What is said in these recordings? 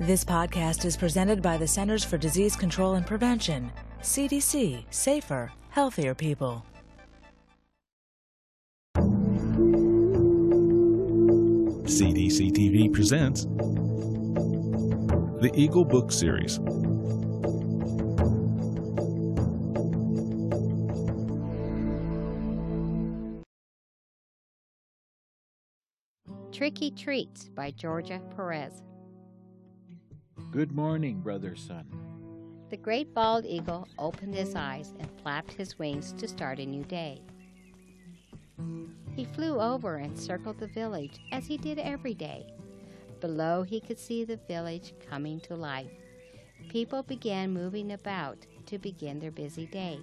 This podcast is presented by the Centers for Disease Control and Prevention, CDC, safer, healthier people. CDC TV presents the Eagle Book Series. Tricky Treats by Georgia Perez. Good morning, brother sun. The great bald eagle opened his eyes and flapped his wings to start a new day. He flew over and circled the village as he did every day. Below, he could see the village coming to life. People began moving about to begin their busy day.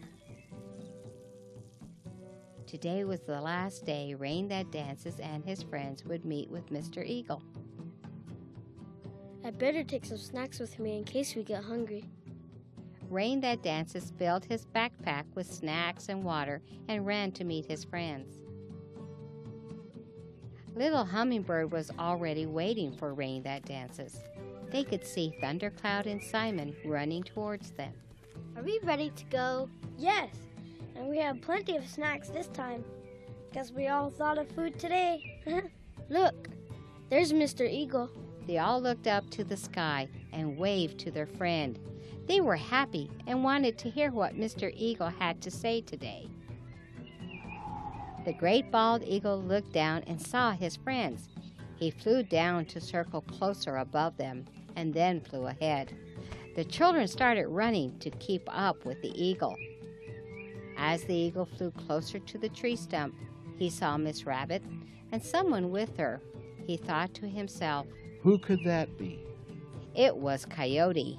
Today was the last day Rain That Dances and his friends would meet with Mr. Eagle. I better take some snacks with me in case we get hungry. Rain That Dances filled his backpack with snacks and water and ran to meet his friends. Little Hummingbird was already waiting for Rain That Dances. They could see Thundercloud and Simon running towards them. Are we ready to go? Yes, and we have plenty of snacks this time. Guess we all thought of food today. Look, there's Mr. Eagle. They all looked up to the sky and waved to their friend. They were happy and wanted to hear what Mr. Eagle had to say today. The great bald eagle looked down and saw his friends. He flew down to circle closer above them and then flew ahead. The children started running to keep up with the eagle. As the eagle flew closer to the tree stump, he saw Miss Rabbit and someone with her. He thought to himself, Who could that be? It was Coyote.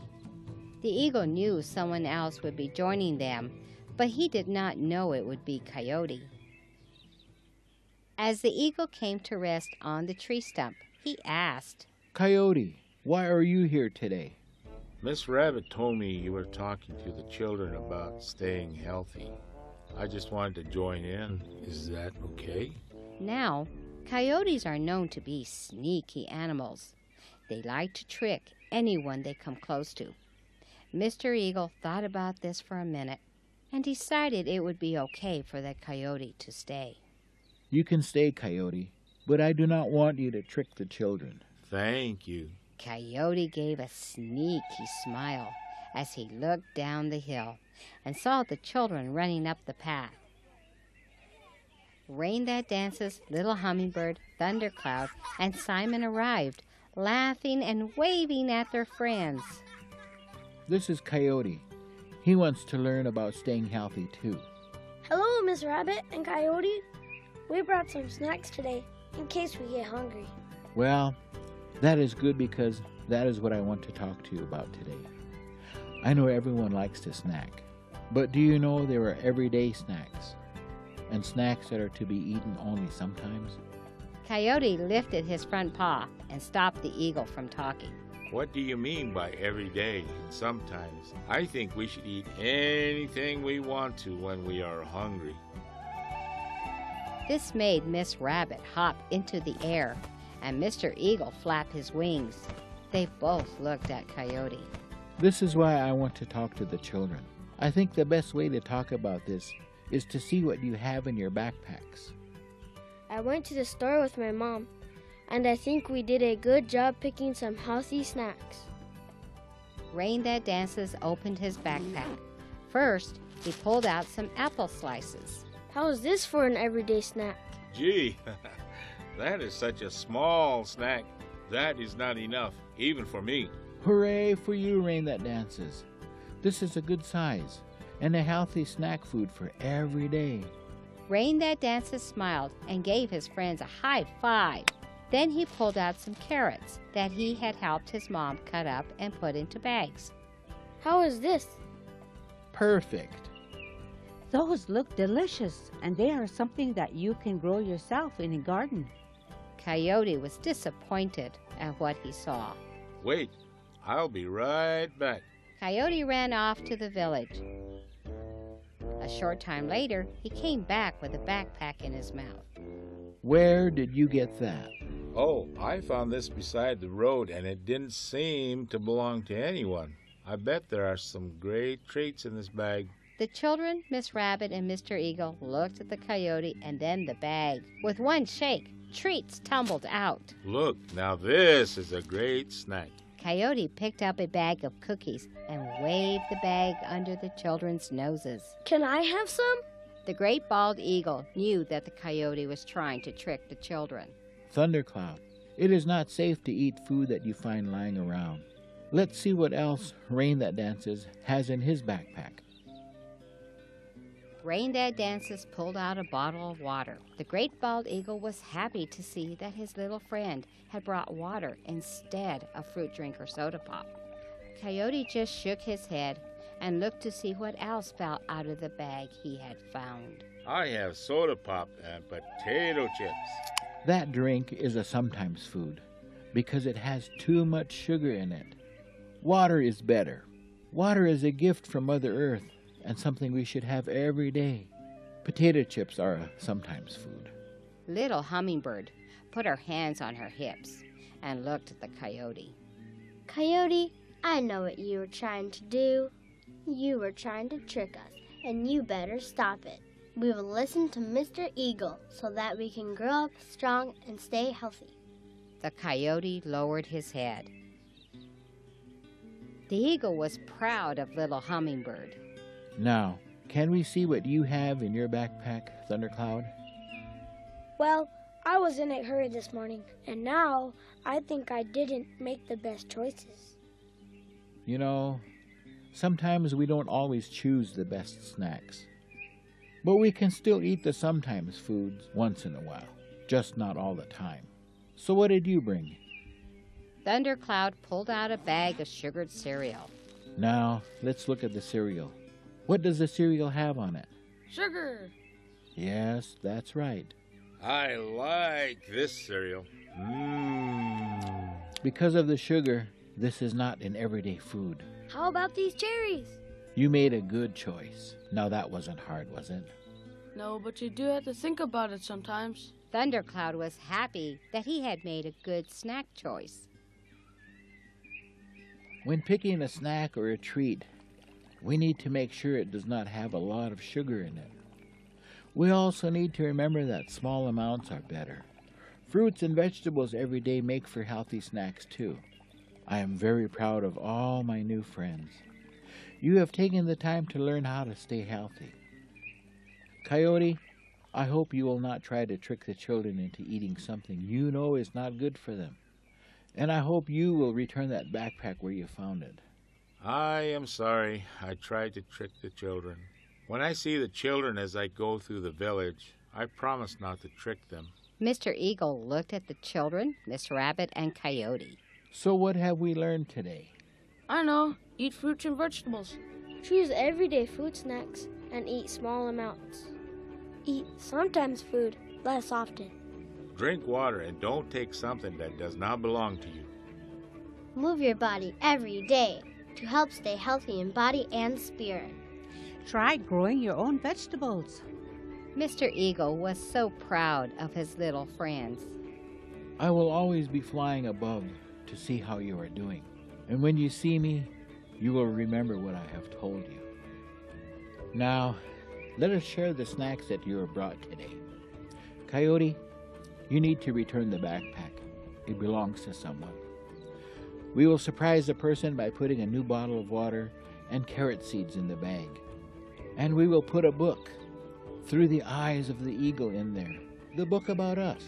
The eagle knew someone else would be joining them, but he did not know it would be Coyote. As the eagle came to rest on the tree stump, he asked, Coyote, why are you here today? Miss Rabbit told me you were talking to the children about staying healthy. I just wanted to join in. Is that okay? Now, coyotes are known to be sneaky animals. They like to trick anyone they come close to. Mr. Eagle thought about this for a minute and decided it would be okay for the coyote to stay. You can stay, Coyote, but I do not want you to trick the children. Thank you. Coyote gave a sneaky smile as he looked down the hill and saw the children running up the path. Rain That Dances, Little Hummingbird, Thundercloud, and Simon arrived, laughing and waving at their friends. This is Coyote. He wants to learn about staying healthy too. Hello, Miss Rabbit and Coyote. We brought some snacks today in case we get hungry. Well, that is good because that is what I want to talk to you about today. I know everyone likes to snack, but do you know there are everyday snacks and snacks that are to be eaten only sometimes? Coyote lifted his front paw and stopped the eagle from talking. What do you mean by every day and sometimes? I think we should eat anything we want to when we are hungry. This made Miss Rabbit hop into the air and Mr. Eagle flap his wings. They both looked at Coyote. This is why I want to talk to the children. I think the best way to talk about this is to see what you have in your backpacks. I went to the store with my mom, and I think we did a good job picking some healthy snacks. Rain That Dances opened his backpack. First, he pulled out some apple slices. How is this for an everyday snack? Gee, that is such a small snack. That is not enough, even for me. Hooray for you, Rain That Dances. This is a good size and a healthy snack food for every day. Rain That Dances smiled and gave his friends a high five. Then he pulled out some carrots that he had helped his mom cut up and put into bags. How is this? Perfect. Those look delicious, and they are something that you can grow yourself in a garden. Coyote was disappointed at what he saw. Wait, I'll be right back. Coyote ran off to the village. A short time later, he came back with a backpack in his mouth. Where did you get that? Oh, I found this beside the road and it didn't seem to belong to anyone. I bet there are some great treats in this bag. The children, Miss Rabbit, and Mr. Eagle looked at the coyote and then the bag. With one shake, treats tumbled out. Look, now this is a great snack. Coyote picked up a bag of cookies and waved the bag under the children's noses. Can I have some? The great bald eagle knew that the coyote was trying to trick the children. Thundercloud, it is not safe to eat food that you find lying around. Let's see what else Rain That Dances has in his backpack. Rain That Dances pulled out a bottle of water. The great bald eagle was happy to see that his little friend had brought water instead of fruit drink or soda pop. Coyote just shook his head and looked to see what else fell out of the bag he had found. I have soda pop and potato chips. That drink is a sometimes food because it has too much sugar in it. Water is better. Water is a gift from Mother Earth and something we should have every day. Potato chips are a sometimes food. Little Hummingbird put her hands on her hips and looked at the coyote. Coyote, I know what you were trying to do. You were trying to trick us, and you better stop it. We will listen to Mr. Eagle so that we can grow up strong and stay healthy. The coyote lowered his head. The eagle was proud of little Hummingbird. Now, can we see what you have in your backpack, Thundercloud? Well, I was in a hurry this morning, and now I think I didn't make the best choices. You know, sometimes we don't always choose the best snacks. But we can still eat the sometimes foods once in a while, just not all the time. So, what did you bring? Thundercloud pulled out a bag of sugared cereal. Now, let's look at the cereal. What does the cereal have on it? Sugar. Yes, that's right. I like this cereal. Mmm. Because of the sugar, this is not an everyday food. How about these cherries? You made a good choice. Now, that wasn't hard, was it? No, but you do have to think about it sometimes. Thundercloud was happy that he had made a good snack choice. When picking a snack or a treat, we need to make sure it does not have a lot of sugar in it. We also need to remember that small amounts are better. Fruits and vegetables every day make for healthy snacks too. I am very proud of all my new friends. You have taken the time to learn how to stay healthy. Coyote, I hope you will not try to trick the children into eating something you know is not good for them. And I hope you will return that backpack where you found it. I am sorry I tried to trick the children. When I see the children as I go through the village, I promise not to trick them. Mr. Eagle looked at the children, Miss Rabbit, and Coyote. So, what have we learned today? I know. Eat fruits and vegetables. Choose everyday food snacks and eat small amounts. Eat sometimes food, less often. Drink water and don't take something that does not belong to you. Move your body every day to help stay healthy in body and spirit. Try growing your own vegetables. Mr. Eagle was so proud of his little friends. I will always be flying above to see how you are doing. And when you see me, you will remember what I have told you. Now, let us share the snacks that you have brought today. Coyote, you need to return the backpack. It belongs to someone. We will surprise the person by putting a new bottle of water and carrot seeds in the bag. And we will put a book through the eyes of the eagle in there, the book about us.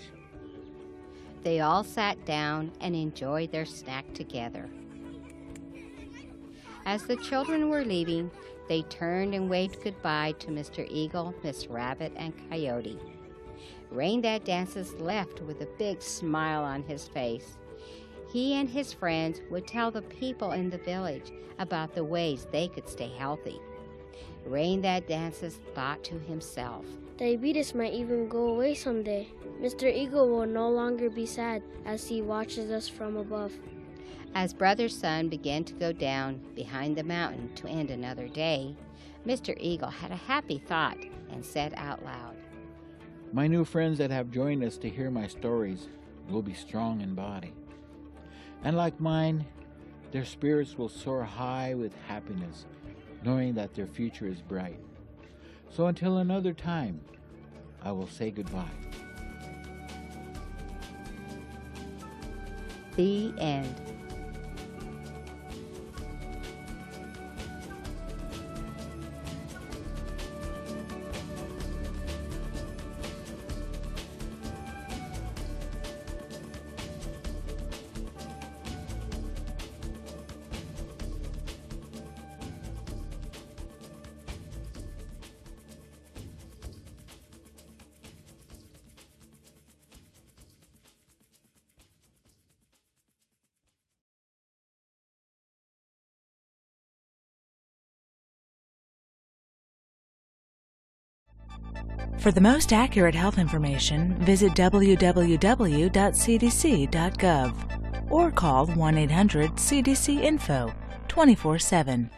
They all sat down and enjoyed their snack together. As the children were leaving, they turned and waved goodbye to Mr. Eagle, Miss Rabbit, and Coyote. Rain That Dances left with a big smile on his face. He and his friends would tell the people in the village about the ways they could stay healthy. Rain That Dances thought to himself, Diabetes might even go away someday. Mr. Eagle will no longer be sad as he watches us from above. As Brother Sun began to go down behind the mountain to end another day, Mr. Eagle had a happy thought and said out loud, My new friends that have joined us to hear my stories, will be strong in body. And like mine, their spirits will soar high with happiness, knowing that their future is bright. So until another time, I will say goodbye. The end. For the most accurate health information, visit www.cdc.gov or call 1 800 CDC Info 24 7.